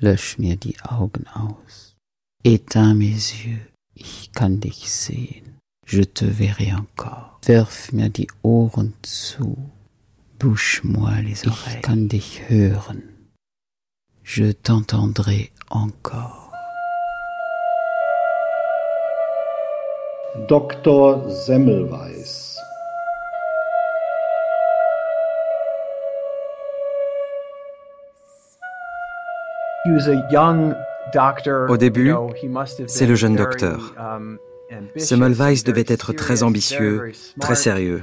Lösch mir die Augen aus. Éteins mes yeux, ich kann dich sehen. Je te verrai encore. Wirf mir die Ohren zu. Bouche-moi les oreilles. Ich kann dich hören. Je t'entendrai encore. Dr. Semmelweis Au début, c'est le jeune docteur. Semmelweis devait être très ambitieux, très sérieux,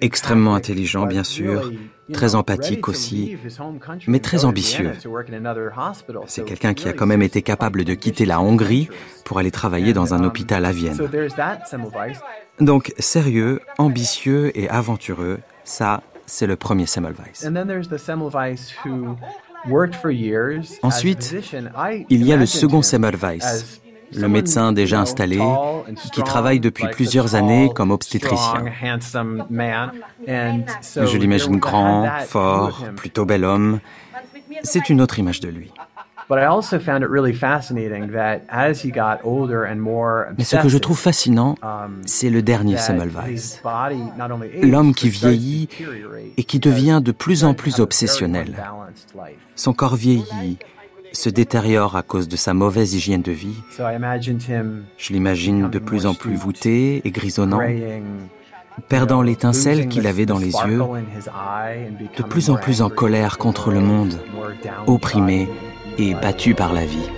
extrêmement intelligent bien sûr, très empathique aussi, mais très ambitieux. C'est quelqu'un qui a quand même été capable de quitter la Hongrie pour aller travailler dans un hôpital à Vienne. Donc sérieux, ambitieux et aventureux, ça, c'est le premier Semmelweis. Ensuite, il y a le second Semmelweis, le médecin déjà installé, qui travaille depuis plusieurs années comme obstétricien. Je l'imagine grand, fort, plutôt bel homme. C'est une autre image de lui. Mais ce que je trouve fascinant, c'est le dernier Semmelweis. L'homme qui vieillit et qui devient de plus en plus obsessionnel. Son corps vieillit, se détériore à cause de sa mauvaise hygiène de vie. Je l'imagine de plus en plus voûté et grisonnant, perdant l'étincelle qu'il avait dans les yeux, de plus en plus en colère contre le monde, opprimé et battu par la vie.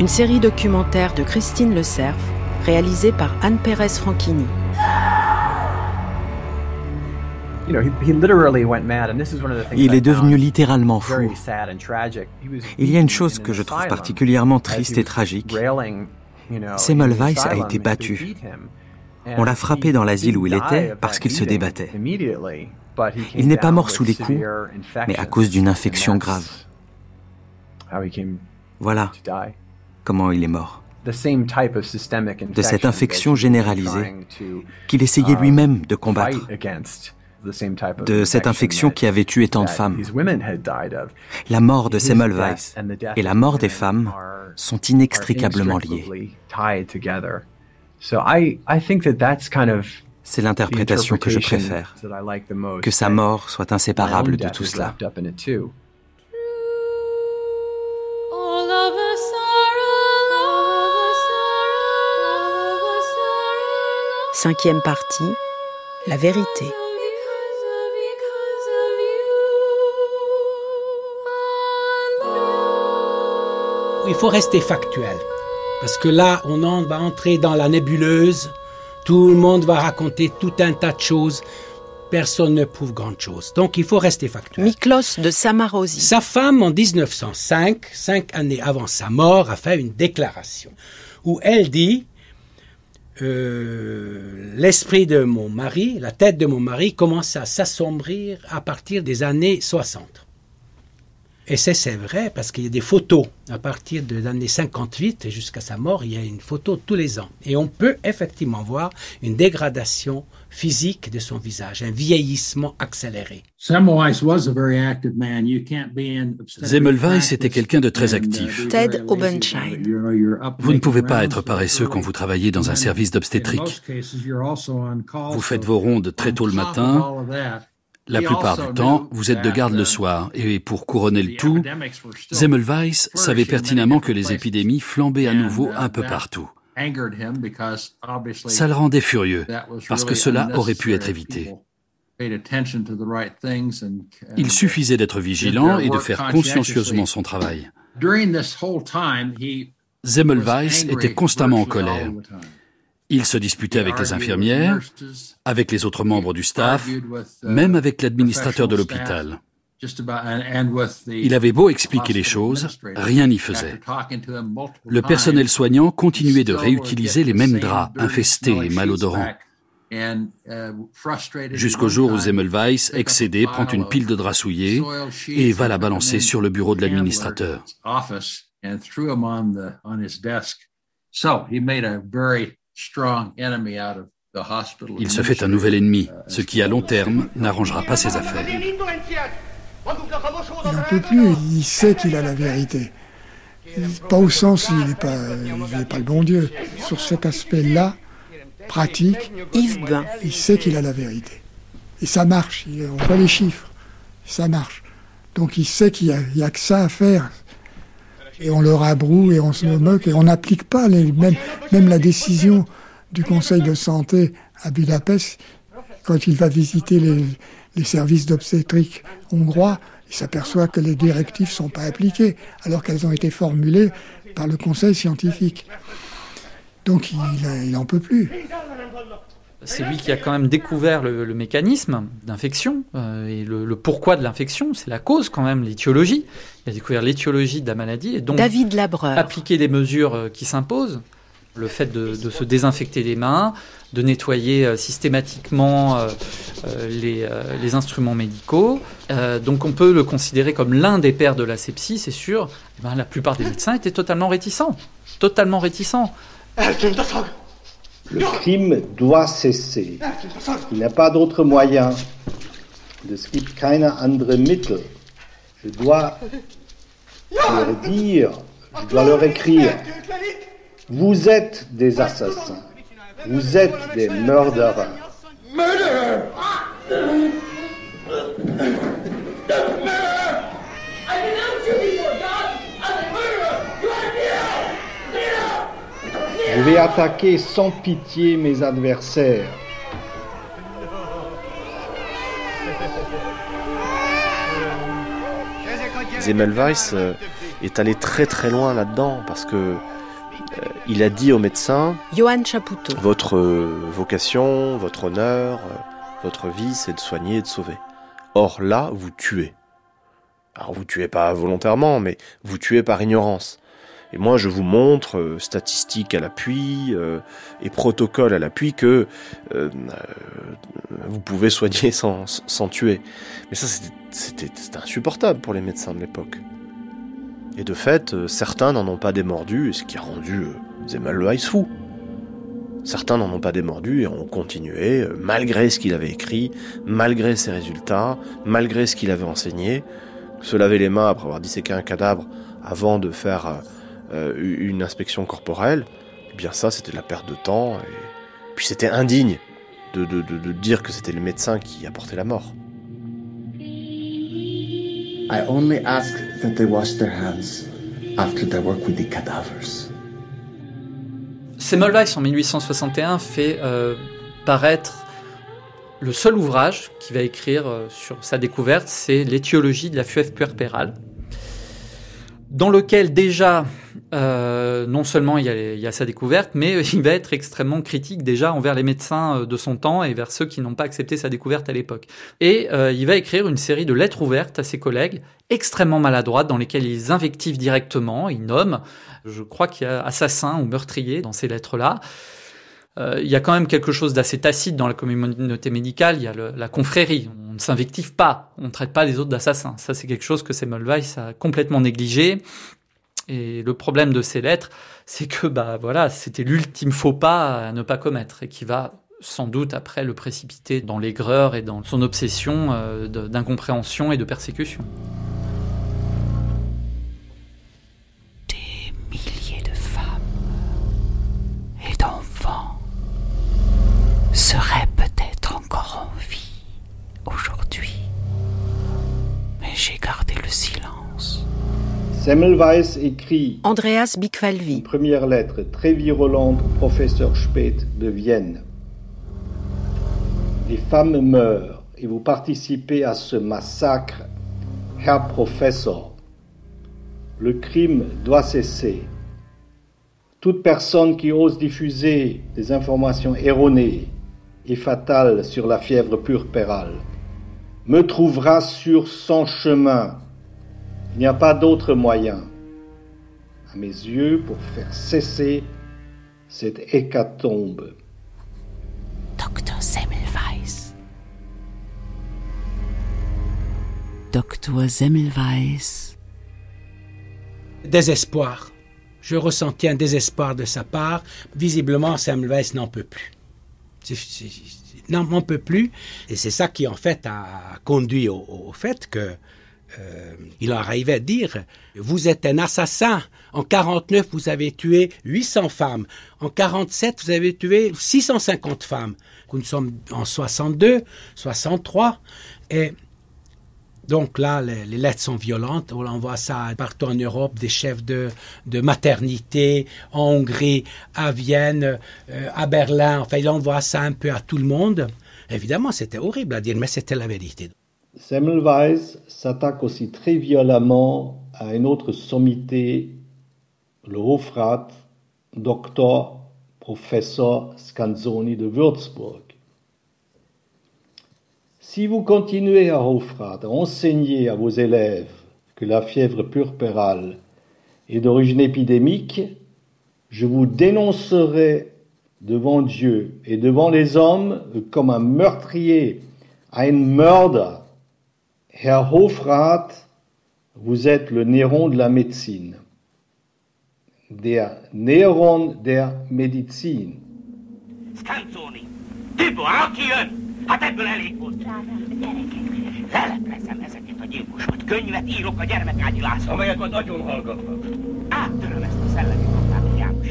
Une série documentaire de Christine Le Cerf, réalisée par Anne Pérez Franchini. Il est devenu littéralement fou. Il y a une chose que je trouve particulièrement triste et tragique. Semmelweis a été battu. On l'a frappé dans l'asile où il était parce qu'il se débattait. Il n'est pas mort sous les coups, mais à cause d'une infection grave. Voilà comment il est mort. De cette infection généralisée qu'il essayait lui-même de combattre de cette infection qui avait tué tant de femmes. La mort de Semmelweis et la mort des femmes sont inextricablement liées. C'est l'interprétation que je préfère, que sa mort soit inséparable de tout cela. Cinquième partie, la vérité. Il faut rester factuel. Parce que là, on va entrer dans la nébuleuse. Tout le monde va raconter tout un tas de choses. Personne ne prouve grand chose. Donc il faut rester factuel. Miklos de Samarosi. Sa femme, en 1905, cinq années avant sa mort, a fait une déclaration où elle dit euh, l'esprit de mon mari, la tête de mon mari commence à s'assombrir à partir des années 60. Et c'est vrai, parce qu'il y a des photos à partir de l'année 58 jusqu'à sa mort, il y a une photo tous les ans. Et on peut effectivement voir une dégradation physique de son visage, un vieillissement accéléré. Zemmelweis était quelqu'un de très actif. Ted Obenschein. Vous ne pouvez pas être paresseux quand vous travaillez dans un service d'obstétrique. Vous faites vos rondes très tôt le matin la plupart du temps, vous êtes de garde le soir, et pour couronner le tout, Zemmelweis savait pertinemment que les épidémies flambaient à nouveau un peu partout. Ça le rendait furieux, parce que cela aurait pu être évité. Il suffisait d'être vigilant et de faire consciencieusement son travail. Zemmelweis était constamment en colère. Il se disputait avec les infirmières, avec les autres membres du staff, même avec l'administrateur de l'hôpital. Il avait beau expliquer les choses, rien n'y faisait. Le personnel soignant continuait de réutiliser les mêmes draps infestés et malodorants. Jusqu'au jour où Zemmelweis, excédé, prend une pile de draps souillés et va la balancer sur le bureau de l'administrateur. Il se fait un nouvel ennemi, ce qui à long terme n'arrangera pas ses affaires. Il n'en peut plus, il sait qu'il a la vérité. Pas au sens il n'est pas, il pas le bon Dieu. Sur cet aspect-là, pratique, Yves Bain. il sait qu'il a la vérité. Et ça marche, on voit les chiffres, ça marche. Donc il sait qu'il n'y a, a, que ça à faire. Et on le rabroue et on se moque et on n'applique pas même, la décision du Conseil de santé à Budapest quand il va visiter les, les services d'obstétrique hongrois. Il s'aperçoit que les directives ne sont pas appliquées alors qu'elles ont été formulées par le Conseil scientifique. Donc il n'en peut plus. C'est lui qui a quand même découvert le, le mécanisme d'infection euh, et le, le, pourquoi de l'infection. C'est la cause quand même, l'étiologie. Il a découvert l'étiologie de la maladie et donc David Labreur. appliquer des mesures euh, qui s'imposent. Le fait de, de, se désinfecter les mains, de nettoyer euh, systématiquement euh, les, les, instruments médicaux. donc on peut le considérer comme l'un des pères de l'asepsie, c'est sûr. Eh ben, la plupart des médecins étaient totalement réticents. Totalement réticents. Le crime doit cesser. Il n'y a pas d'autre moyen. Es gibt keine andere Mittel. Je dois leur dire, je dois leur écrire, vous êtes des assassins, vous êtes des meurderers. Je vais attaquer sans pitié mes adversaires. Zemmelweis est allé très très loin là-dedans parce que euh, il a dit aux médecins Johan Chapoutot. Votre vocation, votre honneur, votre vie, c'est de soigner et de sauver. Or là, vous tuez. Alors vous tuez pas volontairement, mais vous tuez par ignorance. Et moi, je vous montre, euh, statistiques à l'appui euh, et protocoles à l'appui, que euh, vous pouvez soigner sans, tuer. Mais ça, c'était insupportable pour les médecins de l'époque. Et de fait, certains n'en ont pas démordu, ce qui a rendu Zemmelweis fou. Certains n'en ont pas démordu et ont continué, malgré ce qu'il avait écrit, malgré ses résultats, malgré ce qu'il avait enseigné, se laver les mains après avoir disséqué un cadavre avant de faire euh, une inspection corporelle, eh bien ça c'était de la perte de temps, et puis c'était indigne de, de, de, de, dire que c'était le médecin qui apportait la mort. I only ask that they wash their hands after they work with the cadavers. Semmelweis en 1861 fait euh, paraître le seul ouvrage qu'il va écrire euh, sur sa découverte, c'est l'étiologie de la fuèvre puerpérale, dans lequel déjà euh, non seulement il y, a, sa découverte, mais il va être extrêmement critique déjà envers les médecins de son temps et vers ceux qui n'ont pas accepté sa découverte à l'époque. Et euh, il va écrire une série de lettres ouvertes à ses collègues, extrêmement maladroites, dans lesquelles il invective directement, il nomme, je crois qu'il y a assassin ou meurtrier dans ces lettres-là. Euh, il y a quand même quelque chose d'assez tacite dans la communauté médicale, il y a la confrérie, on ne s'invective pas, on ne traite pas les autres d'assassins. Ça c'est quelque chose que Semmelweis a complètement négligé. Et le problème de ces lettres, c'est que bah voilà, c'était l'ultime faux pas à ne pas commettre et qui va sans doute après le précipiter dans l'aigreur et dans son obsession euh, d'incompréhension et de persécution. Des milliers seraient peut-être encore en vie aujourd'hui. Mais j'ai gardé le silence. Semmelweis écrit Andreas Bicvalvi. une première lettre très virulente au professeur Speth de Vienne. Les femmes meurent et vous participez à ce massacre, Herr Professor. Le crime doit cesser. Toute personne qui ose diffuser des informations erronées et fatales sur la fièvre purpérale me trouvera sur son chemin. Il n'y a pas d'autre moyen, à mes yeux, pour faire cesser cette hécatombe. Dr. Semmelweis. Dr. Semmelweis désespoir. Je ressentis un désespoir de sa part. Visiblement, Semmelweis n'en peut plus. N'en peut plus. Et c'est ça qui, en fait, a conduit au, fait que euh, il arrivait à dire Vous êtes un assassin. En 49, vous avez tué 800 femmes. En 47, vous avez tué 650 femmes. Nous sommes en 62, 63. Et donc là, les, lettres sont violentes. On voit ça partout en Europe, des chefs de, maternité, en Hongrie, à Vienne, euh, à Berlin. Enfin, on voit ça un peu à tout le monde. Évidemment, c'était horrible à dire, mais c'était la vérité. Semmelweis s'attaque aussi très violemment à une autre sommité, le Hofrat, docteur, professeur Scanzoni de Würzburg. Si vous continuez à Hofrat à enseigner à vos élèves que la fièvre purpérale est d'origine épidémique, je vous dénoncerai devant Dieu et devant les hommes comme un meurtrier, un murder. Herr Hofrat, vous êtes le Néron de la médecine. Der Néron der Medizin. Scanzoni, Hát ebből elég volt. Gyerekek. Leleplezem ezeket a gyilkosokat. Könyvet írok a gyermekágyi László. Amelyek a nagyon hallgatnak. Áttöröm ezt a szellemi hatát, János.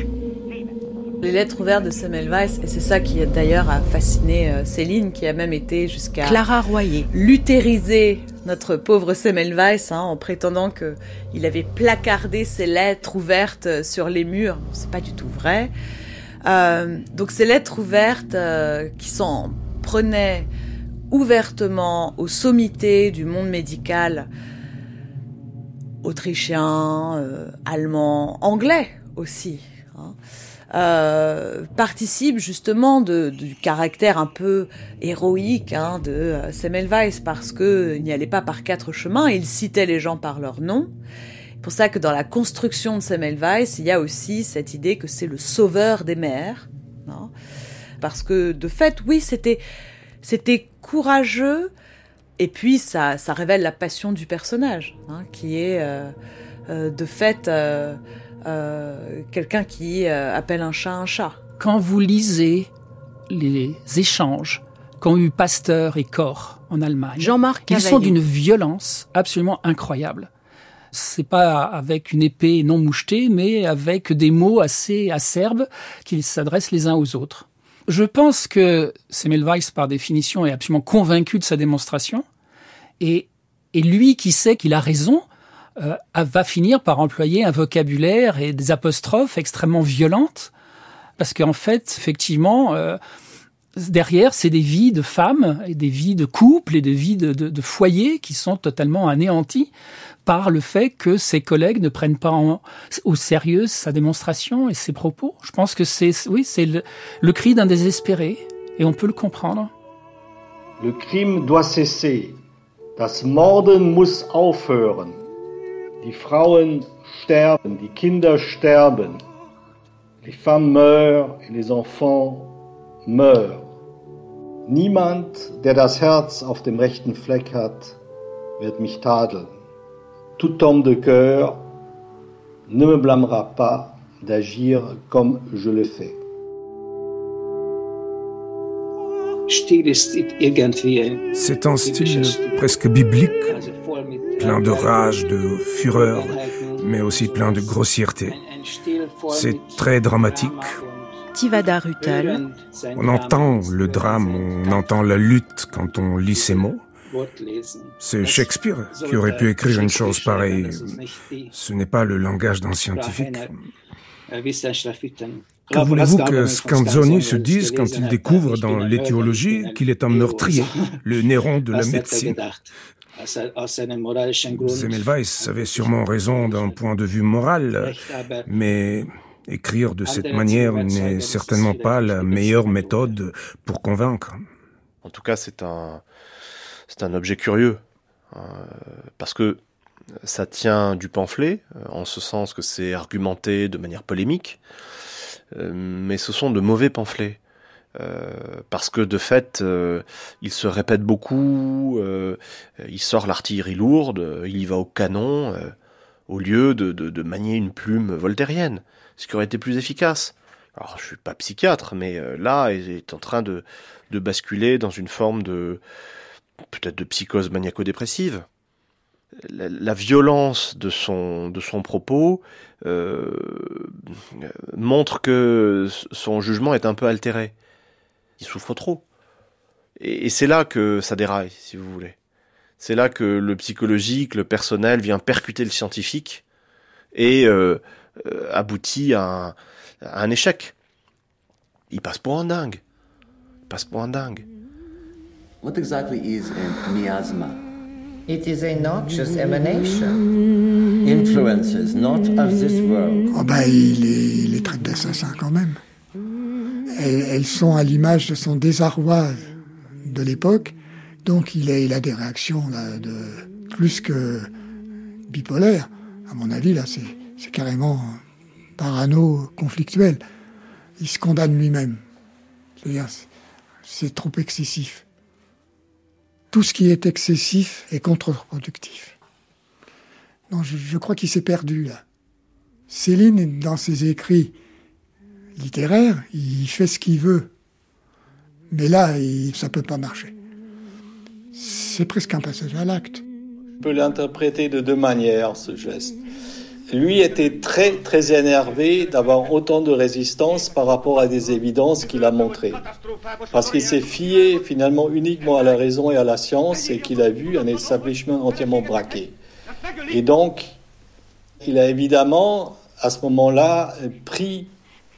Les lettres ouvertes de Semmelweis, et c'est ça qui d'ailleurs a fasciné euh, Céline, qui a même été jusqu'à Clara Royer luthériser notre pauvre Semmelweis hein, en prétendant que il avait placardé ses lettres ouvertes sur les murs. c'est pas du tout vrai. Euh, donc ces lettres ouvertes euh, qui sont prenait ouvertement aux sommités du monde médical autrichien, euh, allemand, anglais aussi, hein, euh, participe justement du caractère un peu héroïque hein, de euh, Semmelweis parce que il n'y allait pas par quatre chemins, il citait les gens par leur nom. C'est pour ça que dans la construction de Semmelweis, il y a aussi cette idée que c'est le sauveur des mères. Hein, parce que de fait, oui, c'était c'était courageux. Et puis ça, ça révèle la passion du personnage, hein, qui est euh, euh, de fait euh, quelqu'un qui appelle un chat un chat. Quand vous lisez les échanges qu'ont eu Pasteur et Koch en Allemagne, Jean-Marc ils sont d'une violence absolument incroyable c'est pas avec une épée non mouchetée, mais avec des mots assez acerbes qu'ils s'adressent les uns aux autres. Je pense que Semmelweis, par définition, est absolument convaincu de sa démonstration. Et, et lui qui sait qu'il a raison, euh, va finir par employer un vocabulaire et des apostrophes extrêmement violentes. Parce qu'en fait, effectivement, euh, derrière, c'est des vies de femmes et des vies de couples et des vies de, foyers qui sont totalement anéantis par le fait que ses collègues ne prennent pas au sérieux sa démonstration et ses propos. Je pense que c'est, oui, c'est le, le cri d'un désespéré et on peut le comprendre. Le crime doit cesser. Das Morden muss aufhören. Die Frauen sterben, die Kinder sterben. Les femmes meurent et les enfants meurent. Niemand, der das Herz auf dem rechten Fleck hat, wird mich tadeln. Tout homme de cœur ne me blâmera pas d'agir comme je le fais. C'est un style presque biblique, plein de rage, de fureur, mais aussi plein de grossièreté. C'est très dramatique. Tivada. On entend le drame, on entend la lutte quand on lit ces mots. C'est Shakespeare qui aurait pu écrire une chose pareille. Ce n'est pas le langage d'un scientifique. Que voulez-vous que Scanzoni se dise quand il découvre dans l'éthiologie qu'il est un meurtrier, le Néron de la médecine? Semmelweis avait sûrement raison d'un point de vue moral, mais écrire de cette manière n'est certainement pas la meilleure méthode pour convaincre. En tout cas, c'est un, c'est un objet curieux, euh, parce que ça tient du pamphlet, euh, en ce sens que c'est argumenté de manière polémique, euh, mais ce sont de mauvais pamphlets. parce que de fait, il se répète beaucoup, il sort l'artillerie lourde, il y va au canon. au lieu de, de, de manier une plume voltairienne, ce qui aurait été plus efficace. Alors, je suis pas psychiatre, mais euh, là, il est en train de, de basculer dans une forme de peut-être de psychose maniaco-dépressive. La, violence de son de son propos euh, montre que son jugement est un peu altéré. Il souffre trop. Et, c'est là que ça déraille, si vous voulez. C'est là que le psychologique, le personnel vient percuter le scientifique et euh, aboutit à un, à un, échec. Il passe pour un dingue. Il passe pour un dingue. What exactly is a miasma? It is a noxious emanation. Influences not of this world. Oh ben, il les, il les traite d'assassins quand même. Elles, elles sont à l'image de son désarroi de l'époque donc il a, il a des réactions là, de plus que bipolaires. À mon avis, là, c'est carrément parano conflictuel. Il se condamne lui-même. C'est trop excessif. Tout ce qui est excessif est contre-productif. Je, je crois qu'il s'est perdu là. Céline, dans ses écrits littéraires, il fait ce qu'il veut. Mais là, ça peut pas marcher c'est presque un passage à l'acte. On peut l'interpréter de deux manières, ce geste. Lui était très, très énervé d'avoir autant de résistance par rapport à des évidences qu'il a montrées. Parce qu'il s'est fié finalement uniquement à la raison et à la science et qu'il a vu un establishment entièrement braqué. Et donc, il a évidemment, à ce moment-là, pris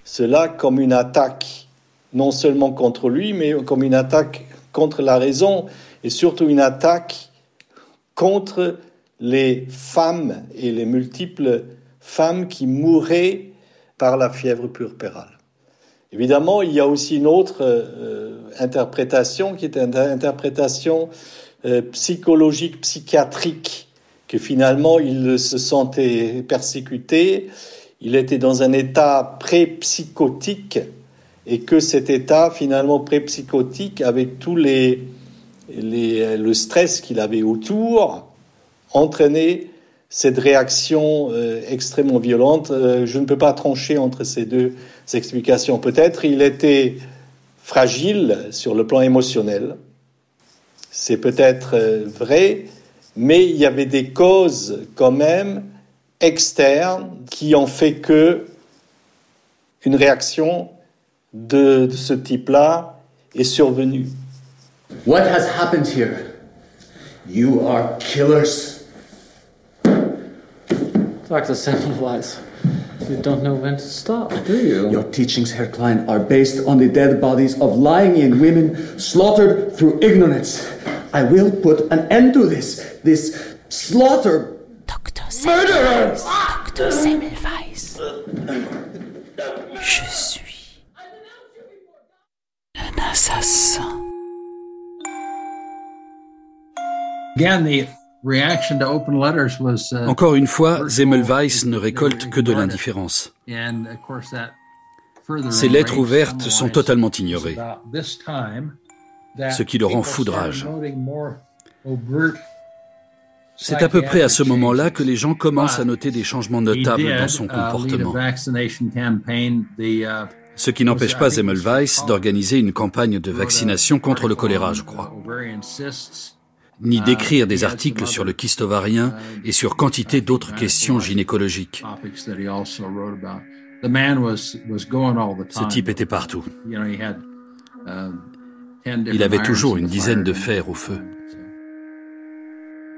cela comme une attaque, non seulement contre lui, mais comme une attaque contre la raison et surtout une attaque contre les femmes et les multiples femmes qui mouraient par la fièvre puerpérale. Évidemment, il y a aussi une autre euh, interprétation qui est une interprétation euh, psychologique, psychiatrique, que finalement il se sentait persécuté, il était dans un état pré-psychotique et que cet état finalement pré-psychotique avec tous les, le stress qu'il avait autour entraînait cette réaction euh, extrêmement violente. Euh, je ne peux pas trancher entre ces deux explications. Peut-être il était fragile sur le plan émotionnel. C'est peut-être euh, vrai, mais il y avait des causes quand même externes qui ont fait que une réaction de, de ce type-là est survenue. What has happened here? You are killers. Dr. Semmelweis, you don't know when to stop, do you? Your teachings, Herr Klein, are based on the dead bodies of lying in women slaughtered through ignorance. I will put an end to this, this slaughter. Dr. Murderers! Dr. Semmelweis. Je suis un assassin. Encore une fois, Zemmelweis ne récolte que de l'indifférence. Ces lettres ouvertes sont totalement ignorées, ce qui le rend foudrage. C'est à peu près à ce moment-là que les gens commencent à noter des changements notables dans son comportement. Ce qui n'empêche pas Zemmelweis d'organiser une campagne de vaccination contre le choléra, je crois ni d'écrire des articles sur le kyste ovarien et sur quantité d'autres questions gynécologiques. Ce type était partout. Il avait toujours une dizaine de fers au feu.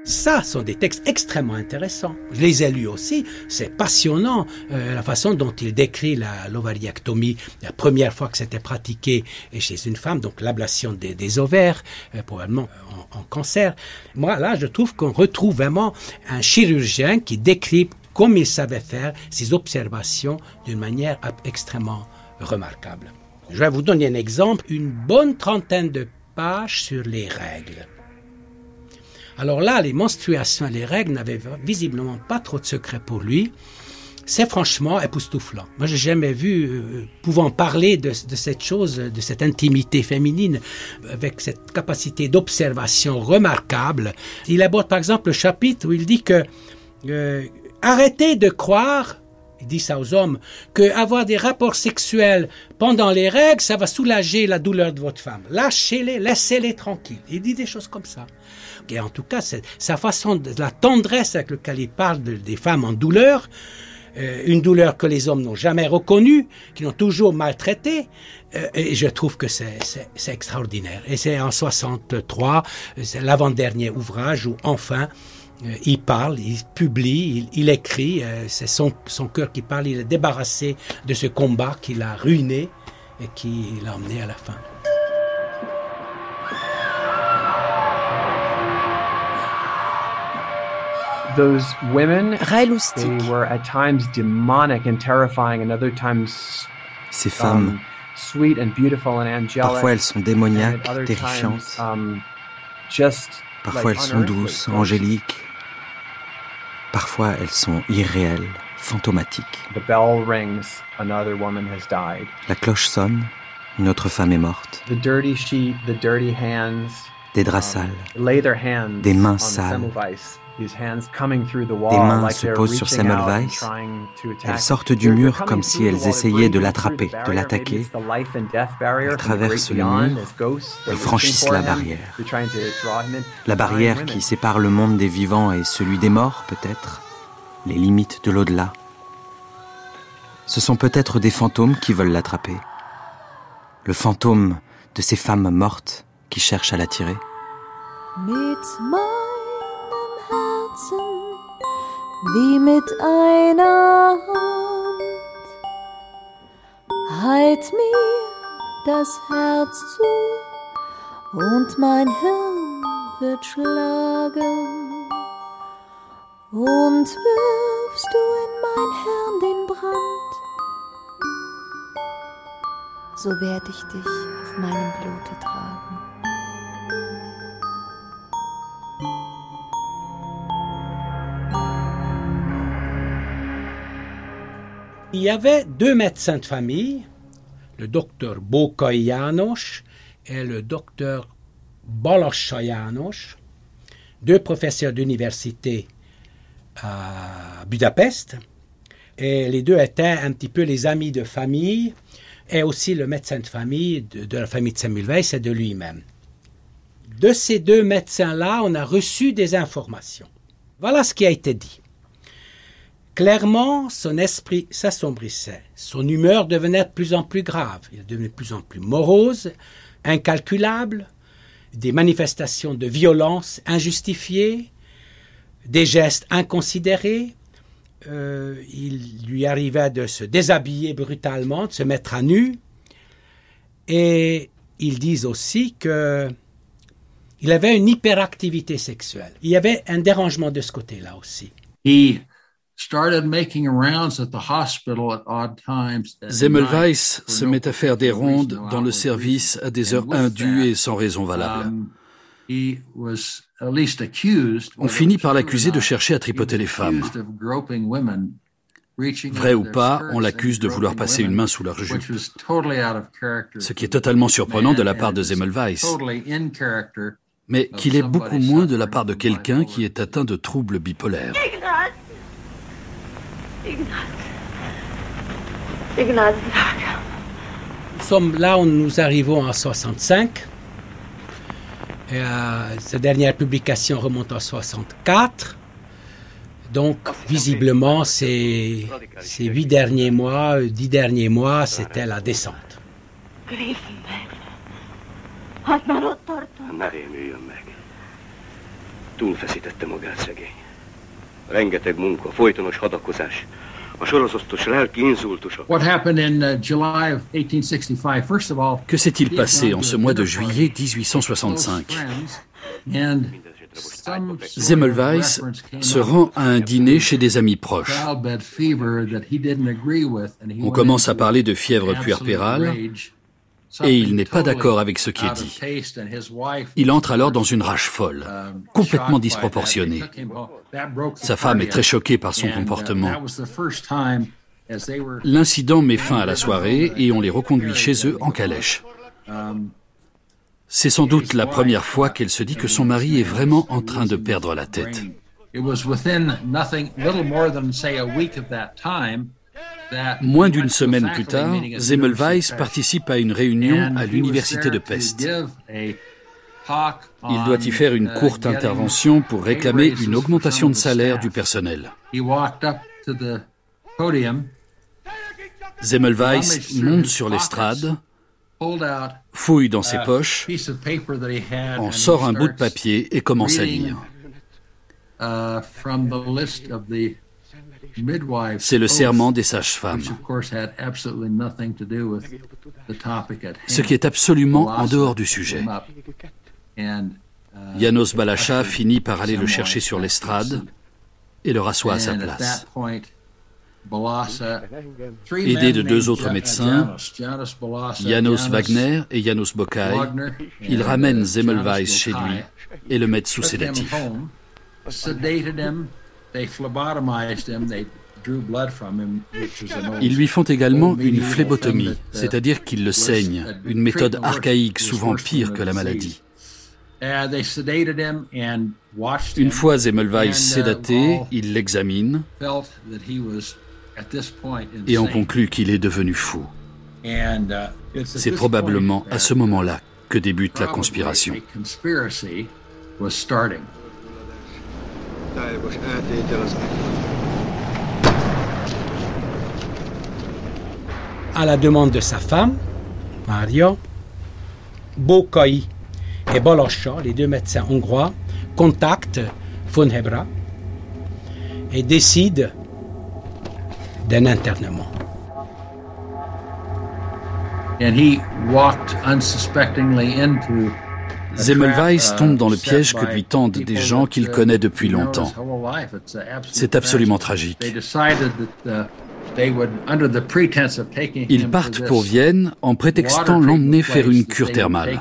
Ça sont des textes extrêmement intéressants. Je les ai lus aussi. C'est passionnant euh, la façon dont il décrit la l'ovariectomie, la première fois que c'était pratiqué chez une femme, donc l'ablation des, des, ovaires, euh, probablement en, en, cancer. Moi, là, je trouve qu'on retrouve vraiment un chirurgien qui décrit comme il savait faire ses observations d'une manière extrêmement remarquable. Je vais vous donner un exemple, une bonne trentaine de pages sur les règles. Alors là, les menstruations et les règles n'avaient visiblement pas trop de secret pour lui. C'est franchement époustouflant. Moi, j'ai jamais vu, euh, pouvant parler de, cette chose, de cette intimité féminine, avec cette capacité d'observation remarquable. Il aborde par exemple le chapitre où il dit que euh, Arrêtez de croire, il dit ça aux hommes, que avoir des rapports sexuels pendant les règles, ça va soulager la douleur de votre femme. Lâchez-les, laissez-les tranquilles. Il dit des choses comme ça. Et en tout cas, sa façon, de, la tendresse avec laquelle il parle des femmes en douleur, euh, une douleur que les hommes n'ont jamais reconnue, qui l'ont toujours maltraitée, euh, et je trouve que c'est extraordinaire. Et c'est en 63, c'est l'avant-dernier ouvrage où enfin euh, il parle, il publie, il, écrit, c'est son, son cœur qui parle, il est débarrassé de ce combat qui l'a ruiné et qui l'a emmené à la fin. Other times Ces femmes, um, sweet and beautiful and angelic. Parfois elles sont démoniaques, terrifiantes. Times, um, just Parfois elles sont douces, angéliques. Parfois elles sont irréelles, fantomatiques. The bell rings, another woman has died. La cloche sonne, une autre femme est morte. The dirty sheet, the dirty hands. Des draps um, sales, des mains sales. Des mains se posent sur Semmelweis. Elles sortent du mur comme si elles essayaient de l'attraper, de l'attaquer. Elles traversent le mur et franchissent la barrière. La barrière qui sépare le monde des vivants et celui des morts, peut-être. Les limites de l'au-delà. Ce sont peut-être des fantômes qui veulent l'attraper. Le fantôme de ces femmes mortes qui cherchent à l'attirer. Wie mit einer Hand. Halt mir das Herz zu und mein Hirn wird schlagen. Und wirfst du in mein Hirn den Brand, so werd ich dich auf meinem Blute tragen. Il y avait deux médecins de famille, le docteur János et le docteur Balos János, deux professeurs d'université à Budapest. Et les deux étaient un petit peu les amis de famille et aussi le médecin de famille de, la famille de Semmelweis et de lui-même. De ces deux médecins-là, on a reçu des informations. Voilà ce qui a été dit. Clairement, son esprit s'assombrissait. Son humeur devenait de plus en plus grave. Il devenait de plus en plus morose, incalculable, des manifestations de violence injustifiées, des gestes inconsidérés. Euh, il lui arrivait de se déshabiller brutalement, de se mettre à nu. Et ils disent aussi que il avait une hyperactivité sexuelle. Il y avait un dérangement de ce côté-là aussi. Zemmelweis se met à faire des rondes dans le service à des heures indues et sans raison valable. Um, On finit par l'accuser de chercher à tripoter les femmes. Vrai ou pas, on l'accuse de vouloir passer une main sous leur jupe. Ce qui est totalement surprenant de la part de Zemmelweis. Mais qu'il est beaucoup moins de la part de quelqu'un qui est atteint de troubles bipolaires. Nous sommes là où nous arrivons en 65. Et, euh, dernière publication remonte en 64. Donc, visiblement, ces, ces huit derniers mois, dix derniers mois, c'était la descente. Rengeteg munka, folytonos hadakozás. A sorozatos lelki inzultusok. What happened in July of 1865? First of all, que s'est-il passé en ce mois de juillet 1865 Zemmelweis se rend à un dîner chez des amis proches. On commence à parler de fièvre puerpérale et il n'est pas d'accord avec ce qui est dit. Il entre alors dans une rage folle, complètement disproportionnée. Sa femme est très choquée par son comportement. L'incident met fin à la soirée et on les reconduit chez eux en calèche. C'est sans doute la première fois qu'elle se dit que son mari est vraiment en train de perdre la tête. Moins d'une semaine plus tard, Zemmelweis participe à une réunion à l'université de Pest. Il doit y faire une courte intervention pour réclamer une augmentation de salaire du personnel. Zemmelweis monte sur l'estrade, fouille dans ses poches, en sort un bout de papier et commence à lire. C'est le serment des sages-femmes, ce qui est absolument en dehors du sujet. Janos Balacha finit par aller le chercher sur l'estrade et le rassoit à sa place. Aidé de deux autres médecins, Janos Wagner et Janos Bokai, il ramène Zemmelweis chez lui et le met sous sédatif. Ils lui font également une phlébotomie, c'est-à-dire qu'ils le saignent, une méthode archaïque souvent pire que la maladie. Une fois Zemmelweis sédaté, il l'examine et on conclut qu'il est devenu fou. C'est probablement à ce moment-là que débute la conspiration. À la demande de sa femme, Mario, Bokai et Bolosha, les deux médecins hongrois, contactent von Hebra et décident d'un internement. Zemmelweis tombe dans le piège que lui tendent des gens qu'il connaît depuis longtemps. C'est absolument tragique. Ils partent pour Vienne en prétextant l'emmener faire une cure thermale.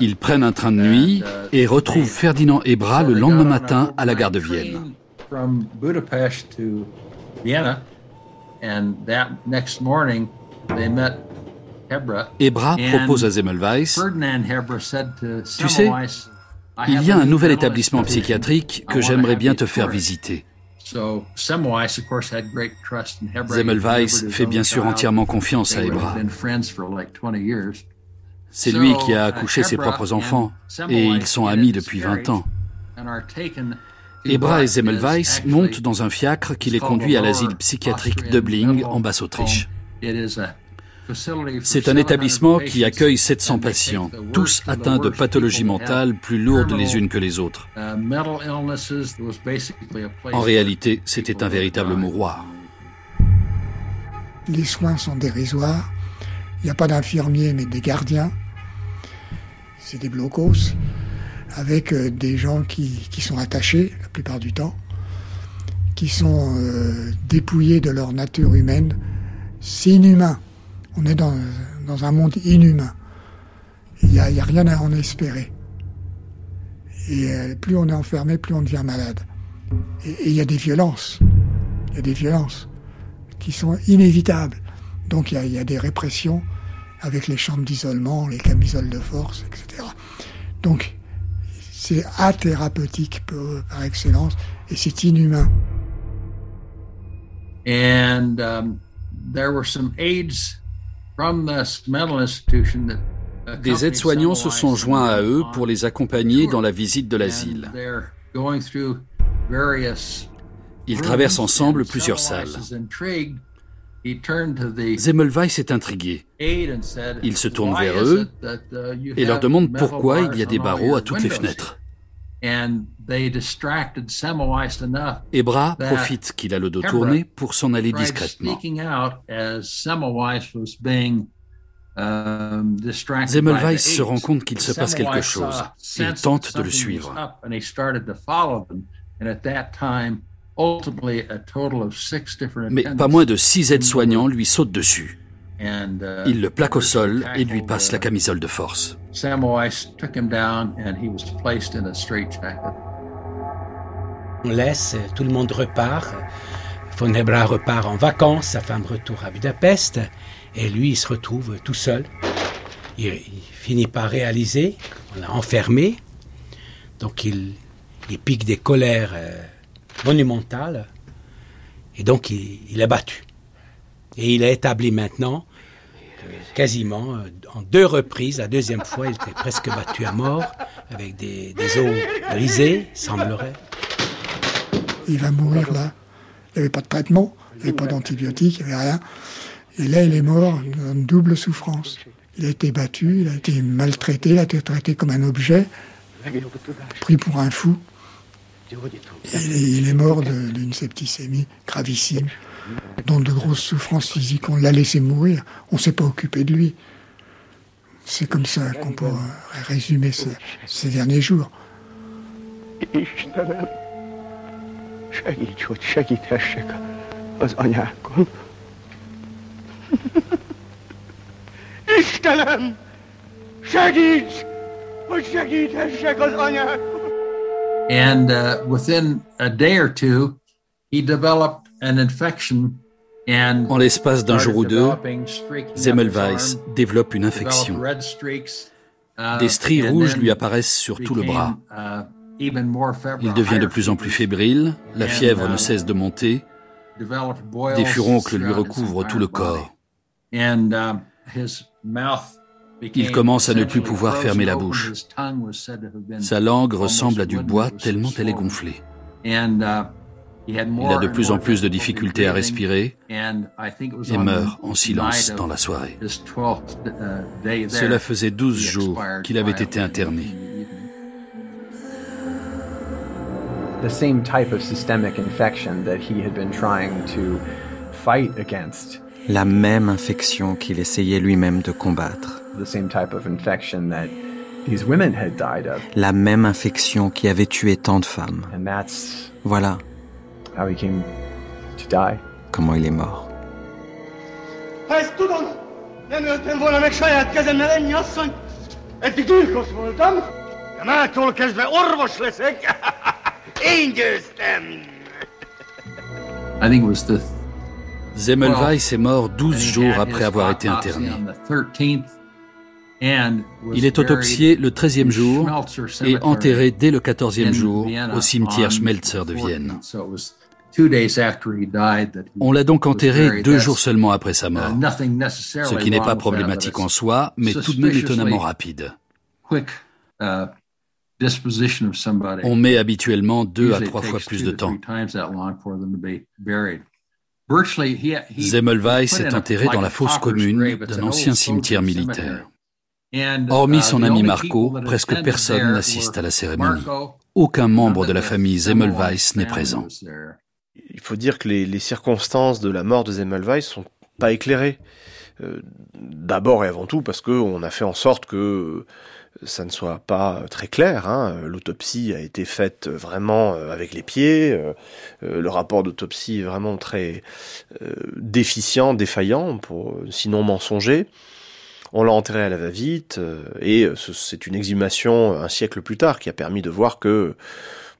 Ils prennent un train de nuit et retrouvent Ferdinand Ebra le lendemain matin à la gare de Vienne. Ebra propose à Zemmelweis Tu sais, il y a un nouvel établissement psychiatrique que j'aimerais bien te faire visiter. Zemmelweis fait bien sûr entièrement confiance à Ebra. C'est lui qui a accouché ses propres enfants et ils sont amis depuis 20 ans. Ebra et Zemmelweis montent dans un fiacre qui les conduit à l'asile psychiatrique Dubling en Basse-Autriche. C'est un établissement qui accueille 700 patients, tous atteints de pathologies mentales plus lourdes les unes que les autres. En réalité, c'était un véritable mouroir. Les soins sont dérisoires. Il n'y a pas d'infirmiers, mais des gardiens. C'est des blocos avec euh, des gens qui, sont attachés la plupart du temps, qui sont euh, dépouillés de leur nature humaine. C'est inhumain. On est dans, un monde inhumain. Il n'y a, rien à en espérer. Et euh, plus on est enfermé, plus on devient malade. Et il y a des violences. Il y a des violences qui sont inévitables. Donc il y, a des répressions avec les chambres d'isolement, les camisoles de force, etc. Donc c'est athérapeutique par excellence et c'est inhumain. And um, there were some aides des aides-soignants se sont joints à eux pour les accompagner dans la visite de l'asile. Ils traversent ensemble plusieurs salles. Zemmelweis est intrigué. Il se tourne vers eux uh, et leur demande pourquoi il y a des barreaux à toutes les fenêtres. Ebra profite qu'il a le dos tourné pour s'en aller discrètement. Um, Zemmelweis se rend compte qu'il se passe quelque chose. Il tente de le suivre. Mais pas moins de six aides-soignants lui sautent dessus. Uh, Il le plaque au sol et lui passe la camisole de force. On laisse, tout le monde repart. Von Hebra repart en vacances, sa femme retourne à Budapest, et lui, il se retrouve tout seul. Il, finit par réaliser qu'on l'a enfermé Donc il, il pique des colères euh, monumentales. Et donc il, est battu. Et il a établi maintenant quasiment euh, en deux reprises, la deuxième fois il était presque battu à mort, avec des, os brisés, semblerait. Il va mourir là. Il n'y avait pas de traitement, il n'y avait pas d'antibiotiques, il n'y avait rien. Et là, il est mort en double souffrance. Il a été battu, il a été maltraité, il a été traité comme un objet, pris pour un fou. il est mort d'une septicémie gravissime, dont de grosses souffrances physiques. On l'a laissé mourir, on ne s'est pas occupé de lui. C'est comme ça qu'on peut résumer ces derniers jours. And uh, within a day or two, he developed En l'espace d'un jour ou deux, Zemmelweis développe une infection. Uh, Des stries rouges lui apparaissent sur tout le bras. Uh, Il devient de plus en plus fébrile, la fièvre ne uh, cesse de monter, des furoncles lui recouvrent tout le corps. Il commence à ne plus pouvoir fermer la bouche. Sa langue ressemble à du bois tellement elle est gonflée. Il a de plus en plus de difficultés à respirer et meurt en silence dans la soirée. Uh, Cela faisait douze jours qu'il avait été interné. The same type of systemic infection that he had been trying to fight against la même infection qu'il essayait lui-même de combattre. La même infection qui avait tué tant de femmes. Voilà comment il est mort. I think it was the Zemmelweis est mort 12 jours après avoir été interné. Il est autopsié le 13e jour et enterré dès le 14e jour au cimetière Schmelzer de Vienne. On l'a donc enterré deux jours seulement après sa mort, ce qui n'est pas problématique en soi, mais tout de même étonnamment rapide. On met habituellement deux à trois fois plus de temps. Zemmelweis est enterré dans la fosse commune d'un ancien cimetière militaire. Hormis son ami Marco, presque personne n'assiste à la cérémonie. Aucun membre de la famille Zemmelweis n'est présent. Il faut dire que les, circonstances de la mort de Zemmelweis sont pas éclairées. Euh, d'abord et avant tout parce qu'on a fait en sorte que ça ne soit pas très clair. Hein. L'autopsie a été faite vraiment euh, avec les pieds. Euh, euh, le rapport d'autopsie est vraiment très déficient, défaillant, sinon mensonger. On l'a enterré à la va-vite et c'est une exhumation un siècle plus tard qui a permis de voir que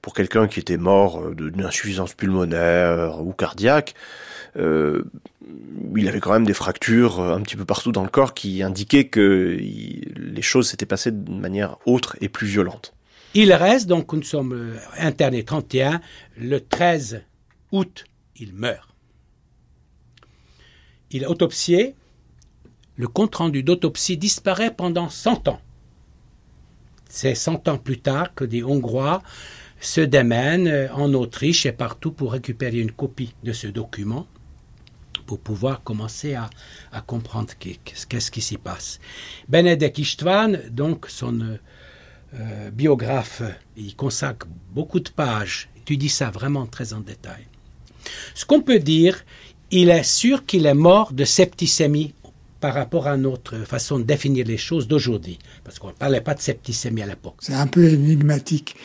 pour quelqu'un qui était mort d'une insuffisance pulmonaire ou cardiaque, euh, il avait quand même des fractures euh, un petit peu partout dans le corps qui indiquaient que les choses s'étaient passées de manière autre et plus violente. Il reste, donc nous sommes euh, internés 31, le 13 août, il meurt. Il est autopsié, le compte-rendu d'autopsie disparaît pendant 100 ans. C'est 100 ans plus tard que des Hongrois se démènent en Autriche et partout pour récupérer une copie de ce document pour pouvoir commencer à, comprendre qu'est-ce qui s'y passe. Benedek Istvan, donc son euh, biographe, il consacre beaucoup de pages, tu dis ça vraiment très en détail. Ce qu'on peut dire, il est sûr qu'il est mort de septicémie par rapport à notre façon de définir les choses d'aujourd'hui, parce qu'on ne parlait pas de septicémie à l'époque. C'est un peu énigmatique.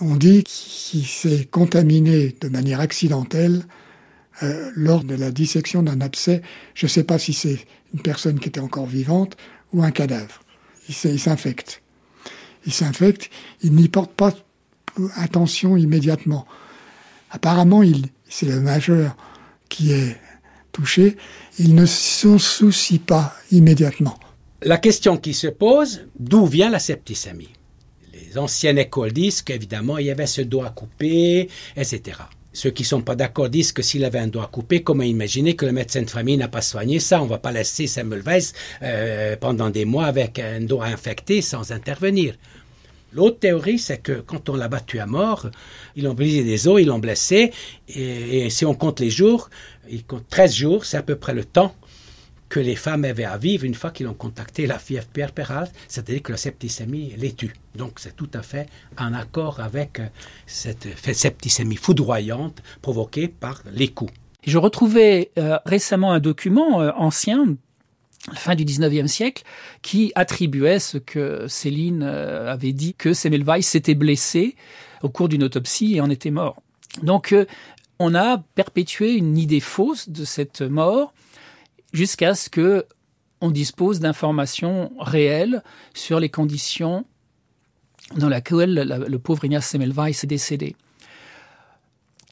On dit qu'il s'est contaminé de manière accidentelle euh, lors de la dissection d'un abcès. Je ne sais pas si c'est une personne qui était encore vivante ou un cadavre. Il s'infecte. Il s'infecte, il n'y porte pas attention immédiatement. Apparemment, c'est le majeur qui est touché, il ne s'en soucie pas immédiatement. La question qui se pose, d'où vient la septicémie? Anciennes écoles disent qu'évidemment, il y avait ce doigt coupé, etc. Ceux qui ne sont pas d'accord disent que s'il avait un doigt coupé, comment imaginer que le médecin de famille n'a pas soigné ça? On ne va pas laisser Samuel Weiss euh, pendant des mois avec un doigt infecté sans intervenir. L'autre théorie, c'est que quand on l'a battu à mort, ils l'ont brisé des os, ils l'ont blessé, et, si on compte les jours, il compte 13 jours, c'est à peu près le temps que les femmes avaient à vivre une fois qu'ils ont contacté la Pierre Perral, c'est-à-dire que la septicémie les tue. Donc c'est tout à fait en accord avec euh, cette septicémie foudroyante provoquée par les coups. Je retrouvais euh, récemment un document euh, ancien fin du 19e siècle, qui attribuait ce que Céline avait dit que Semmelweis s'était blessé au cours d'une autopsie et en était mort. Donc, on a perpétué une idée fausse de cette mort jusqu'à ce que on dispose d'informations réelles sur les conditions dans lesquelles le pauvre Ignace Semmelweis est décédé.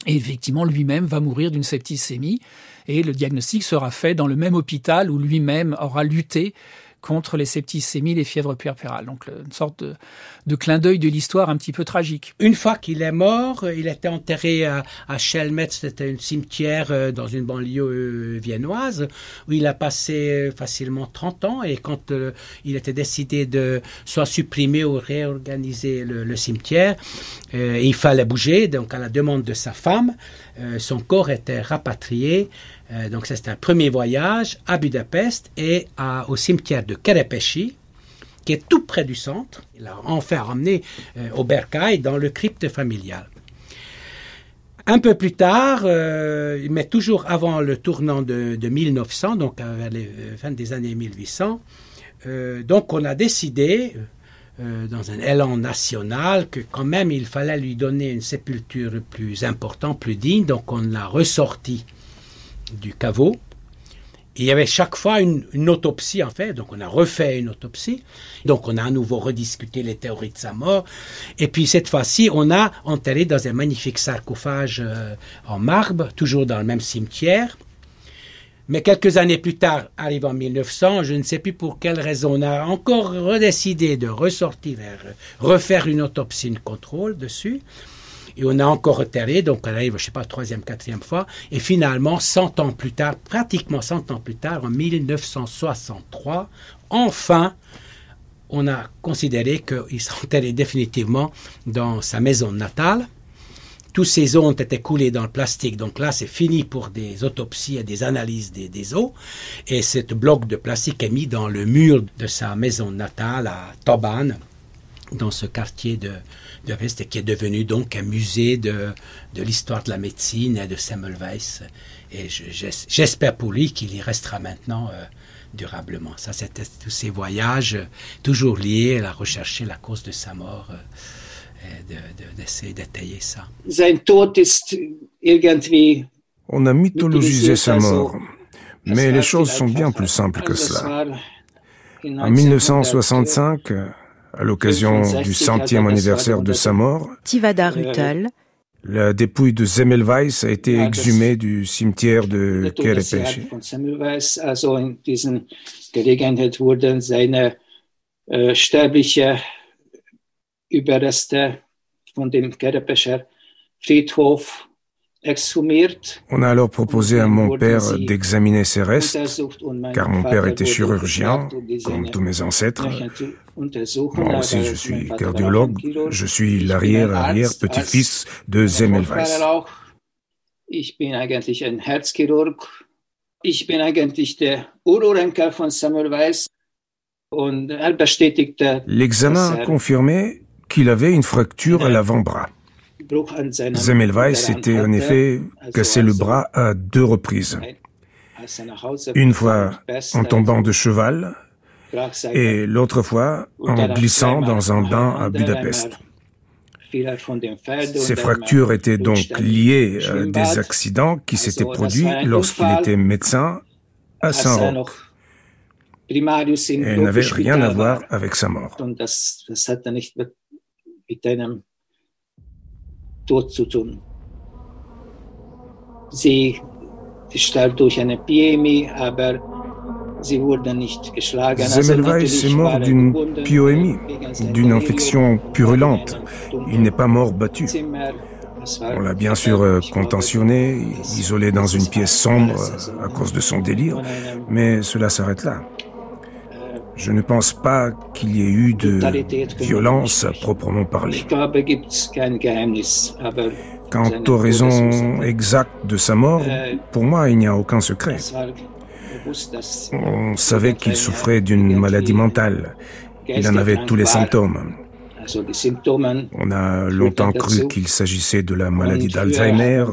Et effectivement, lui-même va mourir d'une septicémie et le diagnostic sera fait dans le même hôpital où lui-même aura lutté contre les septicémies, les fièvres puerpérales. Donc une sorte de, clin d'œil de l'histoire un petit peu tragique. Une fois qu'il est mort, il était enterré à, à c'était un cimetière euh, dans une banlieue euh, viennoise, où il a passé euh, facilement 30 ans. Et quand il était décidé de soit supprimer ou réorganiser le, cimetière, il fallait bouger. Donc à la demande de sa femme, son corps était rapatrié euh, donc c'est un premier voyage à Budapest et au cimetière de Kerepesi, qui est tout près du centre. Il a enfin ramené euh, au Bercail dans le crypte familial. Un peu plus tard, euh, mais toujours avant le tournant de, 1900, donc vers les fin des années 1800, donc on a décidé, dans un élan national, que quand même il fallait lui donner une sépulture plus importante, plus digne, donc on l'a ressorti du caveau. il y avait chaque fois une, autopsie, en fait. Donc, on a refait une autopsie. Donc, on a à nouveau rediscuté les théories de sa mort. Et puis, cette fois-ci, on a enterré dans un magnifique sarcophage euh, en marbre, toujours dans le même cimetière. Mais quelques années plus tard, arrive en 1900, je ne sais plus pour quelle raison, on a encore redécidé de ressortir, refaire une autopsie, une contrôle dessus. Et on a encore reterré, donc on arrive, je ne sais pas, troisième, quatrième fois. Et finalement, 100 ans plus tard, pratiquement 100 ans plus tard, en 1963, enfin, on a considéré qu'il s'enterrait définitivement dans sa maison natale. Tous ces os ont été coulés dans le plastique, donc là c'est fini pour des autopsies et des analyses des, des os. Et ce bloc de plastique est mis dans le mur de sa maison natale à Toban, dans ce quartier de, de Reste, qui est devenu donc un musée de, de l'histoire de la médecine et de Semmelweis. Et j'espère pour lui qu'il y restera maintenant euh, durablement. Ça, c'était tous ces voyages, toujours liés à rechercher la cause de sa mort. Euh, d'essayer de, d'étayer ça. On a mythologisé sa mort, mais les choses sont bien plus simples que cela. En 1965, à l'occasion du centième anniversaire de sa mort. Tivada Rutel. La dépouille de Semmelweis a été exhumée du cimetière de Kerepesi. Äh, on a alors proposé à mon père d'examiner ses restes, car mon père était chirurgien, comme tous mes ancêtres. Moi aussi, je suis cardiologue. Je suis l'arrière-arrière-petit-fils de Semmelweis. Ich bin eigentlich ein Herzchirurg. Ich bin eigentlich der Ururenkel von Semmelweis. Und er bestätigte. L'examen a confirmé qu'il avait une fracture à l'avant-bras. Semmelweis s'était en effet cassé le bras à deux reprises. Une fois en tombant de cheval et l'autre fois en glissant dans un bain à Budapest. Ces fractures étaient donc liées à des accidents qui s'étaient produits lorsqu'il était médecin à Saint-Roch et n'avaient rien à voir avec sa mort. Tun. Sie starb durch eine PMI, aber Semmelweis est mort d'une pyoémie, d'une infection purulente. Il n'est pas mort battu. On l'a bien sûr euh, contentionné, isolé dans une pièce sombre euh, à cause de son délire, mais cela s'arrête là. Je ne pense pas qu'il y ait eu de violence à proprement parler. Quant aux raisons exactes de sa mort, pour moi, il n'y a aucun secret. On savait qu'il souffrait d'une maladie mentale. Il en avait tous les symptômes. On a longtemps cru qu'il s'agissait de la maladie d'Alzheimer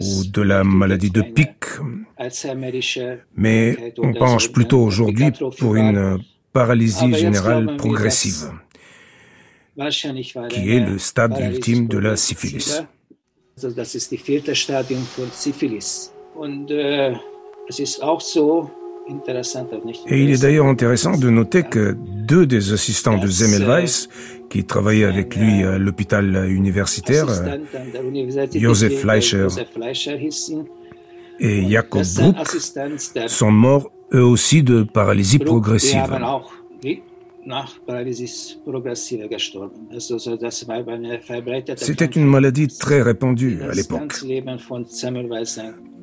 ou de la maladie de Pic, mais on penche plutôt aujourd'hui pour une paralysie générale progressive, qui est le stade ultime de la syphilis. Et il est d'ailleurs intéressant de noter que deux des assistants de Zemmelweis, qui travaillaient avec lui à l'hôpital universitaire, Josef Fleischer. Et Jakob Bruck, sont morts eux aussi de paralysie progressive. C'était une maladie très répandue à l'époque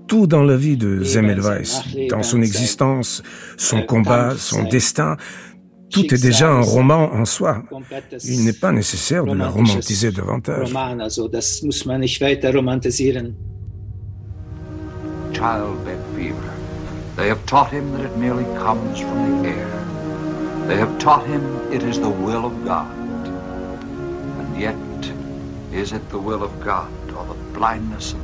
tout dans la vie de Zemmelweis, dans son existence, son combat, son destin. Tout est déjà un roman en soi. Il n'est pas nécessaire de la romantiser davantage. Childbed fever. They have taught him that it merely comes from the air. They have taught him it is the will of God. And yet, is it the will of God or the blindness of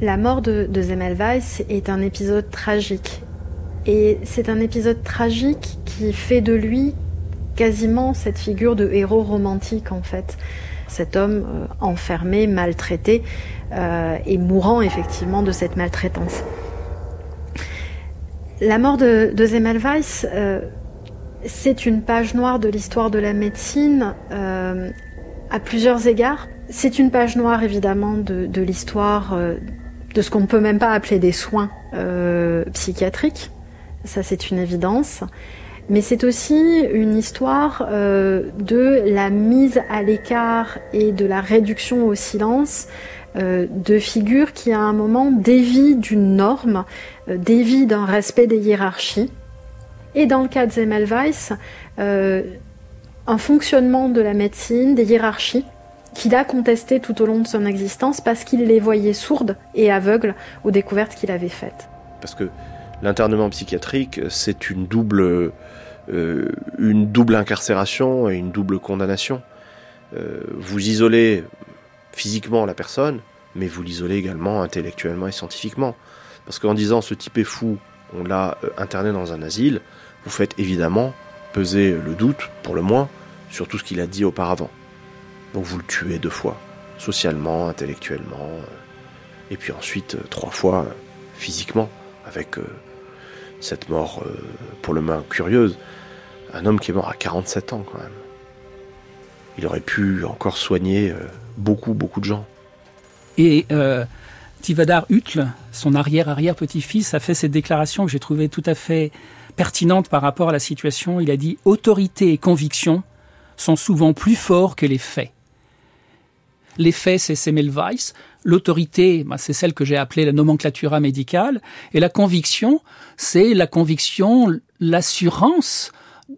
La mort de, de Zemmelweis est un épisode tragique. Et c'est un épisode tragique qui fait de lui quasiment cette figure de héros romantique en fait. Cet homme euh, enfermé, maltraité euh, et mourant effectivement de cette maltraitance. La mort de, de Zemmelweis, euh, c'est une page noire de l'histoire de la médecine à plusieurs égards. C'est une page noire évidemment de, de l'histoire de ce qu'on ne peut même pas appeler des soins euh, psychiatriques. Ça, c'est une évidence. Mais c'est aussi une histoire euh, de la mise à l'écart et de la réduction au silence euh, de figures qui, à un moment, dévient d'une norme, dévient d'un respect des hiérarchies. Et dans le cas de Zemmelweis, un fonctionnement de la médecine, des hiérarchies, qu'il a contesté tout au long de son existence parce qu'il les voyait sourdes et aveugles aux découvertes qu'il avait faites. Parce que l'internement psychiatrique, c'est une double, euh, une double incarcération et une double condamnation. Euh, vous isolez physiquement la personne, mais vous l'isolez également intellectuellement et scientifiquement. Parce qu'en disant ce type est fou, on l'a euh, interné dans un asile, vous faites évidemment peser le doute, pour le moins, sur tout ce qu'il a dit auparavant. Donc vous le tuez deux fois, socialement, intellectuellement, euh, et puis ensuite euh, trois fois euh, physiquement, avec cette mort pour le moins curieuse. Un homme qui est mort à 47 ans quand même. Il aurait pu encore soigner beaucoup, beaucoup de gens. Et Tivadar Hutle, son arrière-arrière-petit-fils, a fait cette déclaration que j'ai trouvée tout à fait pertinente par rapport à la situation. Il a dit Autorité et conviction sont souvent plus forts que les faits. L'effet, c'est Semmelweis. L'autorité, bah, c'est celle que j'ai appelée la nomenclatura médicale. Et la conviction, c'est la conviction, l'assurance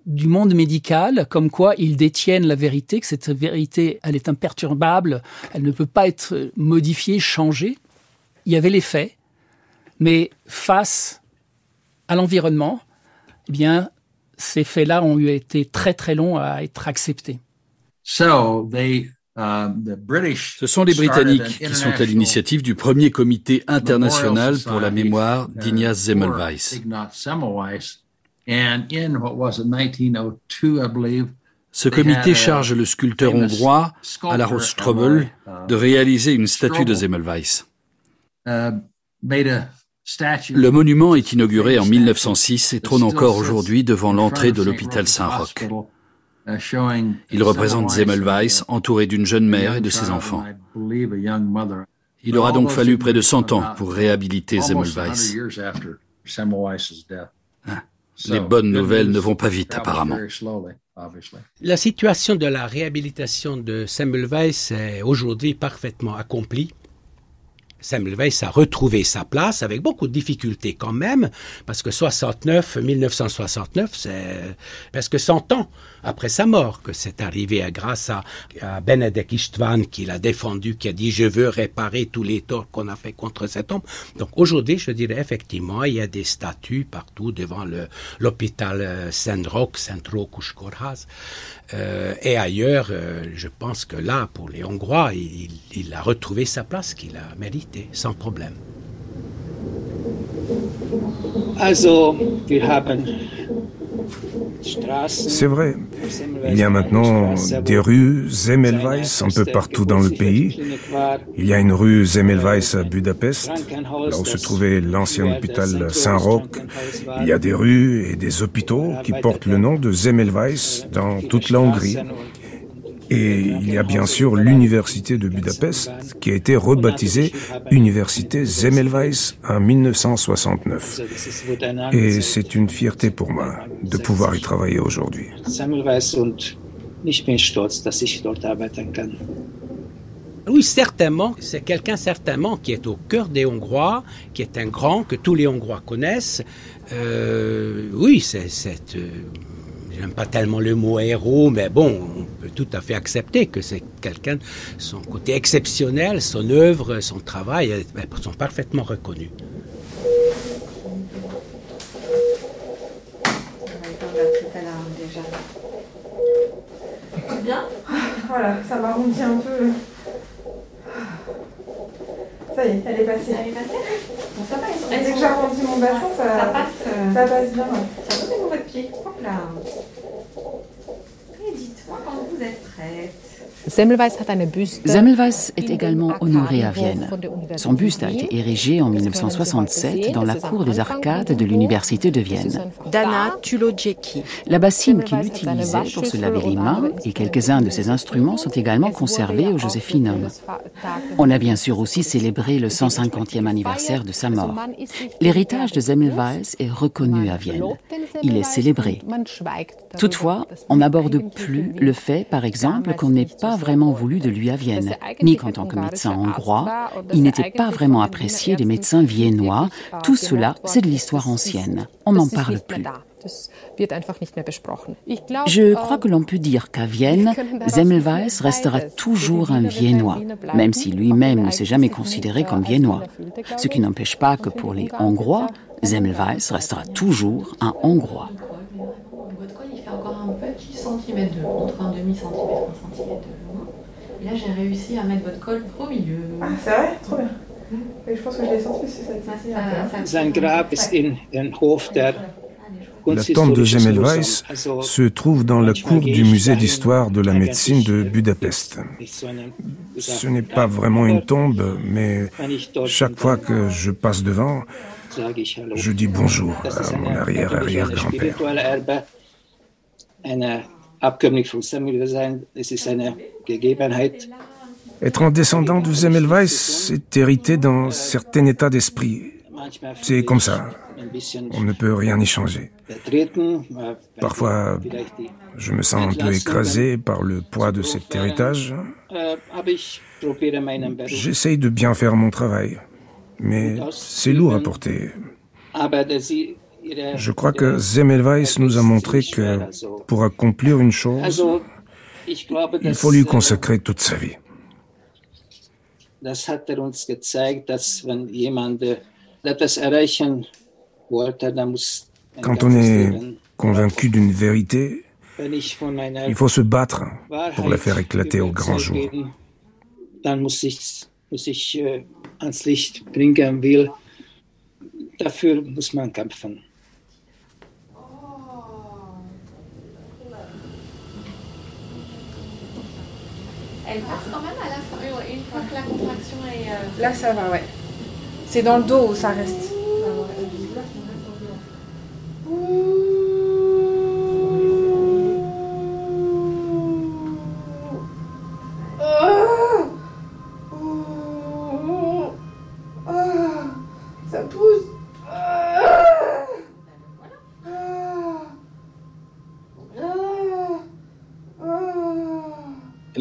du monde médical, comme quoi ils détiennent la vérité, que cette vérité, elle est imperturbable, elle ne peut pas être modifiée, changée. Il y avait les faits, mais face à l'environnement, eh bien, ces faits-là ont été très très longs à être acceptés. So they Ce sont les Britanniques qui sont à l'initiative du premier comité international pour la mémoire d'Ignaz Semmelweis. Ce comité charge le sculpteur hongrois, Alaros Strobel, uh, de réaliser une statue de Semmelweis. Uh, le monument est inauguré en 1906 et trône encore aujourd'hui devant l'entrée de l'hôpital Saint-Roch. Uh, Il représente Zemmelweis entouré d'une jeune mère et de ses enfants. Il aura donc fallu près de 100 ans pour réhabiliter Semmelweis. Ah, les bonnes nouvelles ne vont pas vite apparemment. La situation de la réhabilitation de Semmelweis est aujourd'hui parfaitement accomplie. Semmelweis a retrouvé sa place avec beaucoup de difficultés quand même, parce que 69, 1969, c'est presque 100 ans après sa mort que c'est arrivé grâce à, Benedek Istvan qui l'a défendu, qui a dit je veux réparer tous les torts qu'on a fait contre cet homme. Donc aujourd'hui, je dirais effectivement, il y a des statues partout devant l'hôpital Saint-Roch, Saint-Roch euh, et ailleurs, euh, je pense que là, pour les Hongrois, il, il a retrouvé sa place qu'il a méritée, sans problème. Also, wir haben c'est vrai. Il y a maintenant des rues Zemmelweis un peu partout dans le pays. Il y a une rue Zemmelweis à Budapest, là où se trouvait l'ancien hôpital Saint-Roch. Il y a des rues et des hôpitaux qui portent le nom de Zemmelweis dans toute la Hongrie. Et il y a bien sûr l'université de Budapest qui a été rebaptisée Université Semmelweis en 1969. Et c'est une fierté pour moi de pouvoir y travailler aujourd'hui. Oui, certainement. C'est quelqu'un certainement qui est au cœur des Hongrois, qui est un grand que tous les Hongrois connaissent. Euh, oui, c'est euh, J'aime pas tellement le mot héros, mais bon, on peut tout à fait accepter que c'est quelqu'un, son côté exceptionnel, son œuvre, son travail ben, sont parfaitement reconnus. Bien Voilà, ça m'arrondit un peu. Ça y est, elle est passée. Elle est passée? Bon, ça passe. Dès que j'arrondis mon bassin, ça, ça, passe, euh, ça passe bien. Ça Hop là. Et dites-moi quand vous êtes prête. Semmelweis est également honoré à Vienne. Son buste a été érigé en 1967 dans la cour des arcades de l'université de Vienne. Dana Tulojeki. La bassine qu'il utilisait pour se laver les mains et quelques-uns de ses instruments sont également conservés au Josephinum. On a bien sûr aussi célébré le 150e anniversaire de sa mort. L'héritage de Semmelweis est reconnu à Vienne. Il est célébré. Toutefois, on n'aborde plus le fait, par exemple, qu'on n'ait pas vraiment voulu de lui à Vienne, ni qu'en tant que médecin hongrois, il n'était pas vraiment apprécié des médecins viennois. Tout cela, c'est de l'histoire ancienne. On n'en parle plus. Je crois que l'on peut dire qu'à Vienne, Semmelweis restera toujours un Viennois, même si lui-même ne s'est jamais considéré comme Viennois. Ce qui n'empêche pas que pour les Hongrois, Semmelweis restera toujours un Hongrois. Il fait encore un centimètre de entre un demi-centimètre et un centimètre de et là, j'ai réussi à mettre votre col au milieu. Ah, c'est vrai? Trop bien. Je pense que je l'ai senti, c'est cette Sein Grab ist in, in Hof der la tombe de Semmelweis se trouve dans la cour du musée d'histoire de la médecine de Budapest. Ce n'est pas vraiment une tombe, mais chaque fois que je passe devant, je dis bonjour à mon arrière-arrière-grand-père. Être un descendant de Semmelweis, c'est hériter d'un certain état d'esprit. C'est comme ça. On ne peut rien y changer. Parfois, je me sens un peu écrasé par le poids de cet héritage. J'essaye de bien faire mon travail, mais c'est lourd à porter. Je crois que Semmelweis nous a montré que pour accomplir une chose, il faut lui consacrer toute sa vie. Quand on est convaincu d'une vérité, il faut se battre pour la faire éclater au grand jour. Dafür muss man kämpfen. Elle passe quand même à la fin, une fois que la contraction est. Euh... Là, ça va, ouais. C'est dans le dos où ça reste.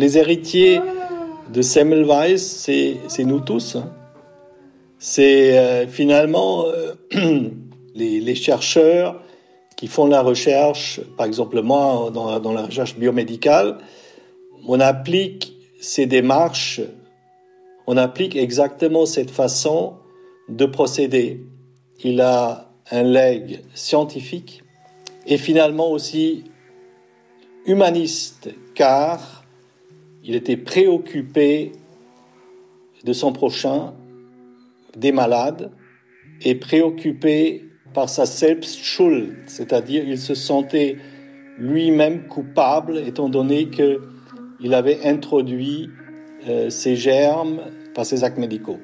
Les héritiers de Semmelweis, c'est nous tous. C'est euh, finalement euh, les, chercheurs qui font la recherche, par exemple moi dans, dans la recherche biomédicale, on applique ces démarches, on applique exactement cette façon de procéder. Il a un legs scientifique et finalement aussi humaniste, car il était préoccupé de son prochain, des malades, et préoccupé par sa Selbstschuld, c'est-à-dire il se sentait lui-même coupable étant donné qu'il avait introduit euh, ces germes par ses actes médicaux.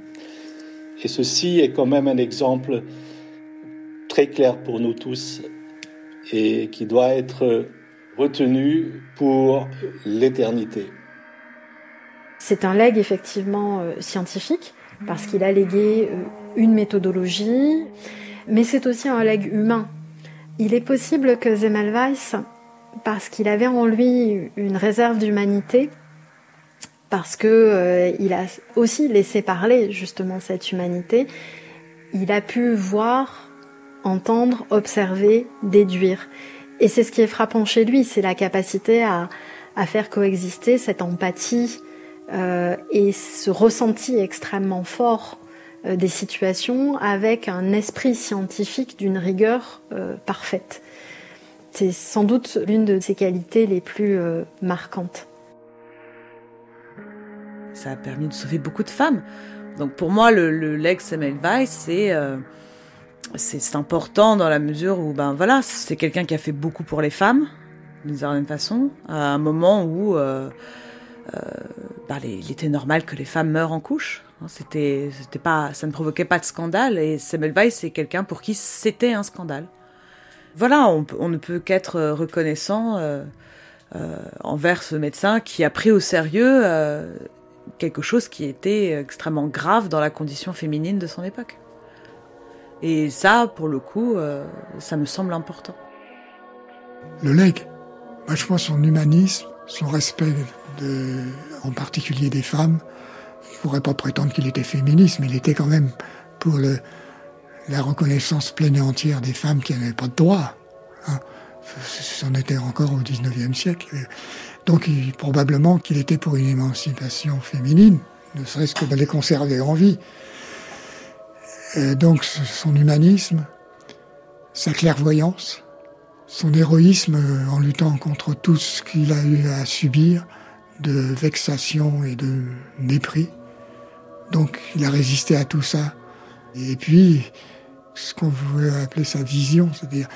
Et ceci est quand même un exemple très clair pour nous tous et qui doit être retenu pour l'éternité. C'est un legs effectivement euh, scientifique parce qu'il a légué euh, une méthodologie, mais c'est aussi un legs humain. Il est possible que Zemmelweis, parce qu'il avait en lui une réserve d'humanité, parce que euh, il a aussi laissé parler justement cette humanité, il a pu voir, entendre, observer, déduire. Et c'est ce qui est frappant chez lui, c'est la capacité à, à, faire coexister cette empathie et ce ressenti extrêmement fort euh, des situations avec un esprit scientifique d'une rigueur euh, parfaite. C'est sans doute l'une de ses qualités les plus euh, marquantes. Ça a permis de sauver beaucoup de femmes. Donc pour moi, le, le Semmelweis, c'est c'est important dans la mesure où ben voilà, c'est quelqu'un qui a fait beaucoup pour les femmes d'une certaine façon, à un moment où euh, ben, il était normal que les femmes meurent en couche. Hein, c'était, pas, ça ne provoquait pas de scandale. Et Semmelweis, c'est quelqu'un pour qui c'était un scandale. Voilà, on, on ne peut qu'être reconnaissant euh, euh, envers ce médecin qui a pris au sérieux euh, quelque chose qui était extrêmement grave dans la condition féminine de son époque. Et ça, pour le coup, euh, ça me semble important. Le leg, vachement son humanisme, son respect de, en particulier des femmes, je pourrais pas prétendre qu'il était féministe, mais il était quand même pour le, la reconnaissance pleine et entière des femmes qui n'avaient pas de droit. Hein. C'en était encore au 19e siècle. Donc il, probablement qu'il était pour une émancipation féminine, ne serait-ce que de les conserver en vie. Et donc son humanisme, sa clairvoyance, son héroïsme en luttant contre tout ce qu'il a eu à subir de vexation et de mépris. Donc il a résisté à tout ça. Et puis, ce qu'on voulait appeler sa vision, c'est-à-dire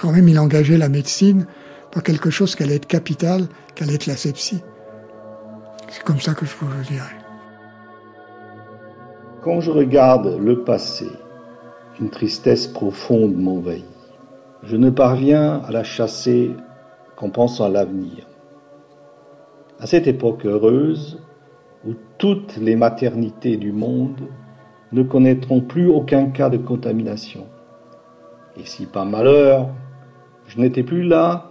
quand même il engageait la médecine dans quelque chose qui allait être capital, qui allait être la sepsie. C'est comme ça que je vous le dirais. Quand je regarde le passé, une tristesse profonde m'envahit. Je ne parviens à la chasser qu'en pensant à l'avenir. À cette époque heureuse, où toutes les maternités du monde ne connaîtront plus aucun cas de contamination. Et si par malheur, je n'étais plus là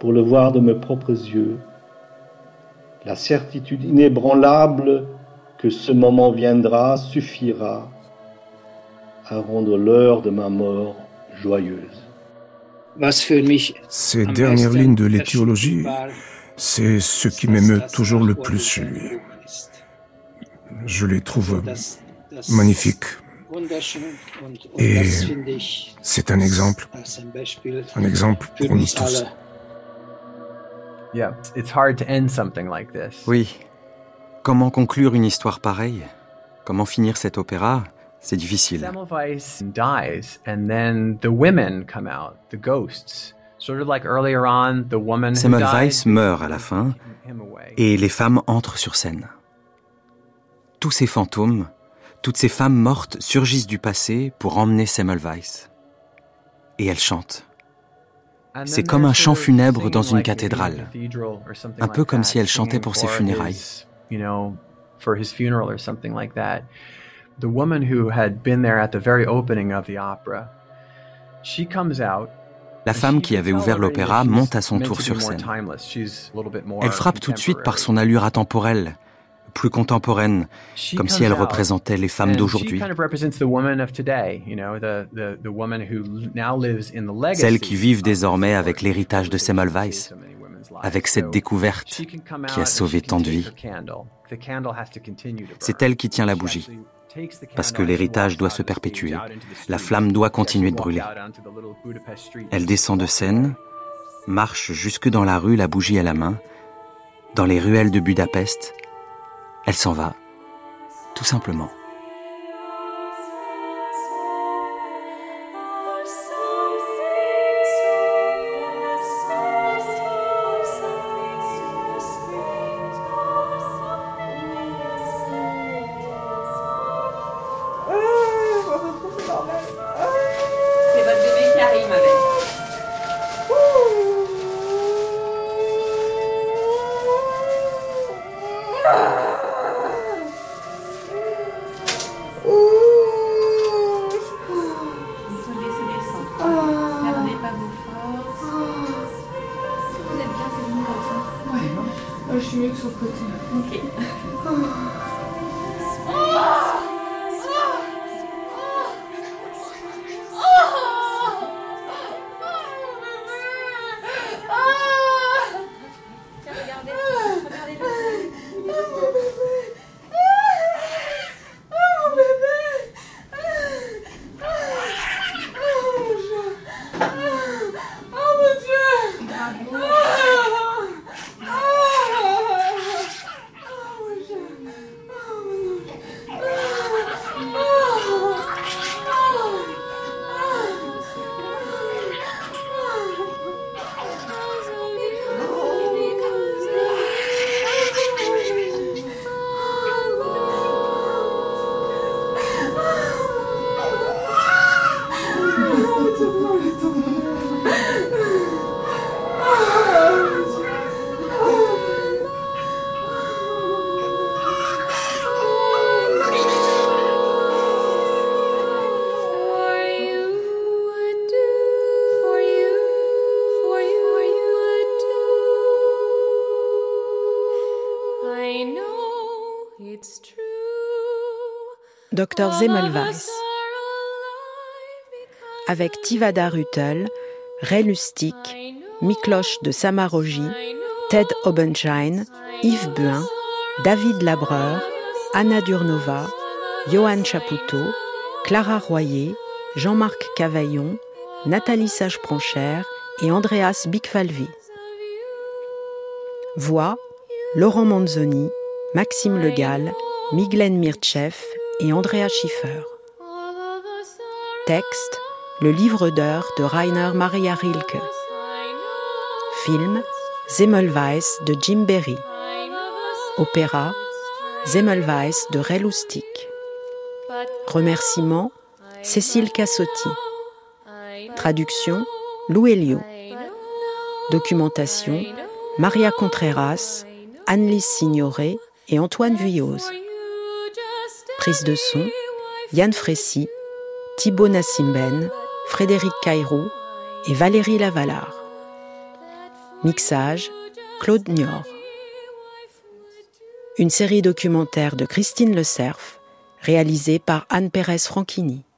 pour le voir de mes propres yeux, la certitude inébranlable que ce moment viendra suffira à rendre l'heure de ma mort joyeuse. Ces dernières lignes de l'éthiologie, c'est ce qui m'émeut toujours le plus chez lui. Je les trouve magnifiques. Et c'est un exemple, un exemple pour nous tous. Oui, Comment conclure une histoire pareille? Comment finir cet opéra? C'est difficile. Semmelweis meurt à la fin et les femmes entrent sur scène. Tous ces fantômes, toutes ces femmes mortes surgissent du passé pour emmener Semmelweis. Et elles chantent. C'est comme un chant funèbre dans une cathédrale, un peu comme si elles chantaient pour ses funérailles. The woman who had been there at the very opening of the opera, she comes out La femme qui avait ouvert l'opéra monte à son tour sur scène. Elle frappe tout de suite par son allure atemporelle, plus contemporaine, comme si elle représentait les femmes d'aujourd'hui. Celles qui vivent désormais avec l'héritage de Semmelweis, avec cette découverte qui a sauvé tant de vies. C'est elle qui tient la bougie parce que l'héritage doit se perpétuer, la flamme doit continuer de brûler. Elle descend de scène, marche jusque dans la rue, la bougie à la main, dans les ruelles de Budapest, elle s'en va, tout simplement. Dr Zemmelweis. Avec Tivada Rutel, Ray Lustig, Mikloch de Samarogi, Ted Obenschein, Yves Buin, David Labreur, Anna Durnova, Johan Chapoutot, Clara Royer, Jean-Marc Cavaillon, Nathalie Sage-Pranchère et Andreas Bicfalvi. Voix Laurent Manzoni, Maxime Legal, Miglen Mirtchev et Andrea Schiffer. Texte Le livre d'heures de Rainer Maria Rilke. Film Zemmelweis de Jim Berry. Opéra Zemmelweis de Ray Lustig. Remerciements Cécile Cassotti. Traduction Lou Elio. Documentation Maria Contreras, Annelise Signoret et Antoine Vuillose. Prise de son, Yann Frécy, Thibaut Nassimben, Frédéric Cairo et Valérie Lavalard. Mixage, Claude Nior. Une série documentaire de Christine Le Cerf, réalisée par Anne Pérez Franchini.